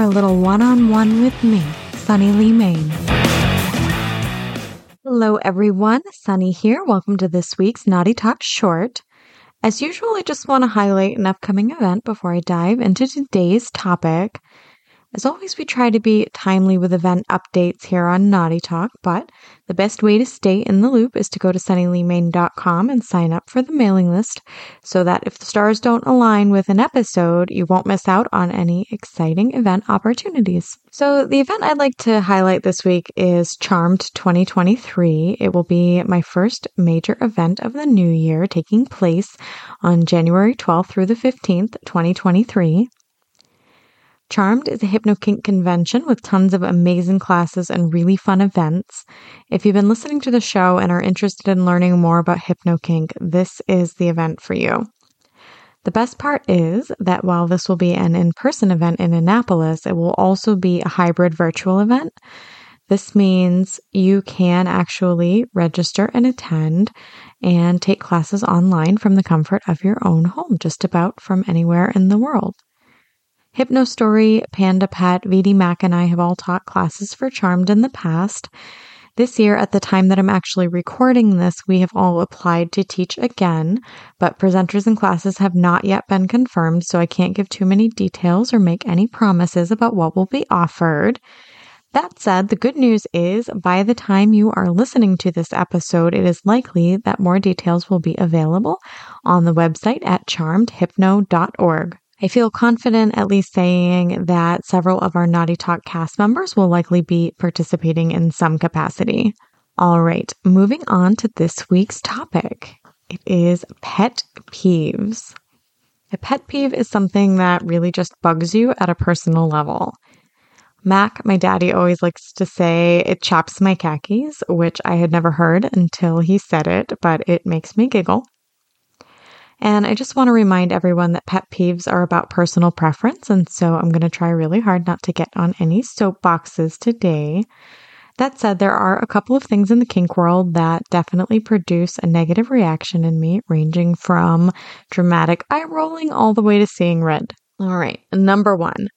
for a little one on one with me, Sunny Leigh Mayne. Hello, everyone. Sunny here. Welcome to this week's Naughty Talk Short. As usual, I just want to highlight an upcoming event before I dive into today's topic. As always, we try to be timely with event updates here on Naughty Talk, but the best way to stay in the loop is to go to sunnyleighmayne.com and sign up for the mailing list so that if the stars don't align with an episode, you won't miss out on any exciting event opportunities. So, the event I'd like to highlight this week is Charmed 2023. It will be my first major event of the new year, taking place on January 12th through the 15th, 2023. Charmed is a HypnoKink convention with tons of amazing classes and really fun events. If you've been listening to the show and are interested in learning more about HypnoKink, this is the event for you. The best part is that while this will be an in person event in Annapolis, it will also be a hybrid virtual event. This means you can actually register and attend and take classes online from the comfort of your own home, just about from anywhere in the world. Hypnostory, Panda Pet, VD Mac, and I have all taught classes for Charmed in the past. This year, at the time that I'm actually recording this, we have all applied to teach again, but presenters and classes have not yet been confirmed, so I can't give too many details or make any promises about what will be offered. That said, the good news is by the time you are listening to this episode, it is likely that more details will be available on the website at charmedhypno.org. I feel confident at least saying that several of our Naughty Talk cast members will likely be participating in some capacity. All right, moving on to this week's topic. It is pet peeves. A pet peeve is something that really just bugs you at a personal level. Mac, my daddy, always likes to say it chaps my khakis, which I had never heard until he said it, but it makes me giggle. And I just want to remind everyone that pet peeves are about personal preference. And so I'm going to try really hard not to get on any soapboxes today. That said, there are a couple of things in the kink world that definitely produce a negative reaction in me, ranging from dramatic eye rolling all the way to seeing red. All right, number one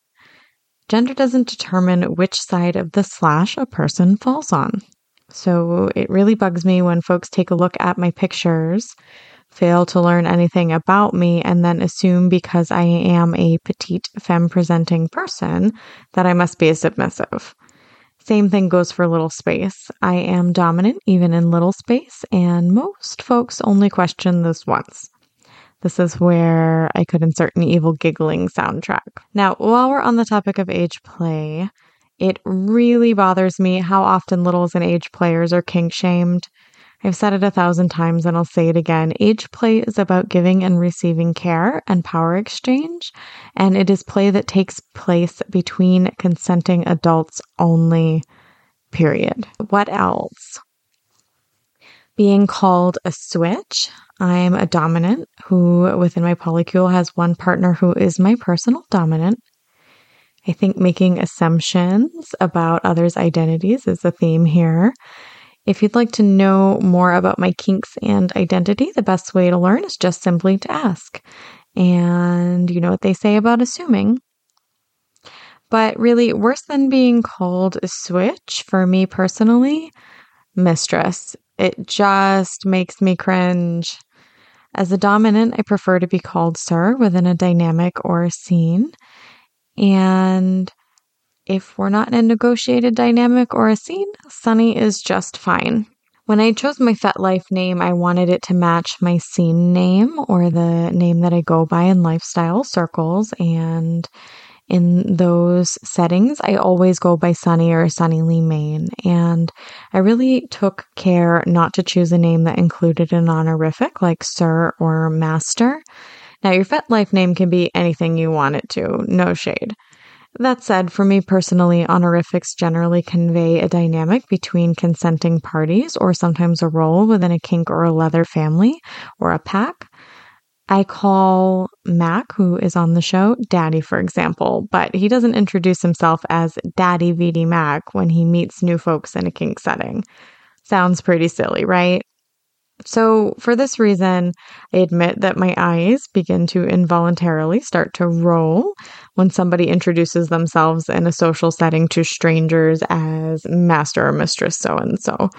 gender doesn't determine which side of the slash a person falls on. So it really bugs me when folks take a look at my pictures fail to learn anything about me and then assume because I am a petite femme presenting person that I must be a submissive. Same thing goes for little space. I am dominant even in little space, and most folks only question this once. This is where I could insert an evil giggling soundtrack. Now, while we're on the topic of age play, it really bothers me how often littles and age players are kink shamed. I've said it a thousand times and I'll say it again. Age play is about giving and receiving care and power exchange, and it is play that takes place between consenting adults only, period. What else? Being called a switch. I'm a dominant who, within my polycule, has one partner who is my personal dominant. I think making assumptions about others' identities is a theme here. If you'd like to know more about my kinks and identity, the best way to learn is just simply to ask. And you know what they say about assuming. But really, worse than being called a switch for me personally, mistress. It just makes me cringe. As a dominant, I prefer to be called sir within a dynamic or scene. And if we're not in a negotiated dynamic or a scene, Sunny is just fine. When I chose my FetLife name, I wanted it to match my scene name or the name that I go by in lifestyle circles. And in those settings, I always go by Sunny or Sunny Leigh Mayne. And I really took care not to choose a name that included an honorific like Sir or Master. Now, your FetLife name can be anything you want it to, no shade. That said, for me personally, honorifics generally convey a dynamic between consenting parties or sometimes a role within a kink or a leather family or a pack. I call Mac, who is on the show, Daddy, for example, but he doesn't introduce himself as Daddy VD Mac when he meets new folks in a kink setting. Sounds pretty silly, right? So, for this reason, I admit that my eyes begin to involuntarily start to roll when somebody introduces themselves in a social setting to strangers as master or mistress so and so.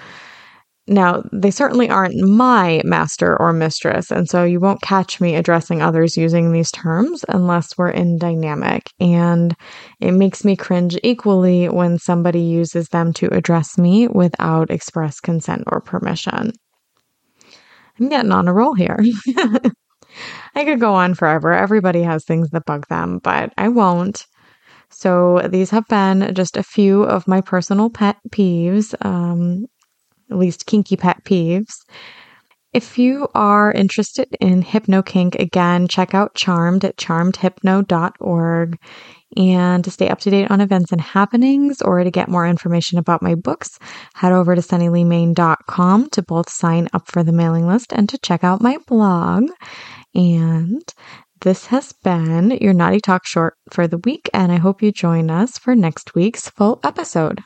Now, they certainly aren't my master or mistress, and so you won't catch me addressing others using these terms unless we're in dynamic. And it makes me cringe equally when somebody uses them to address me without express consent or permission. I'm getting on a roll here. I could go on forever. Everybody has things that bug them, but I won't. So these have been just a few of my personal pet peeves. Um, at least kinky pet peeves. If you are interested in hypno kink, again, check out Charmed at charmedhypno.org. And to stay up to date on events and happenings or to get more information about my books, head over to sunnyleighmayne.com to both sign up for the mailing list and to check out my blog. And this has been your Naughty Talk short for the week, and I hope you join us for next week's full episode.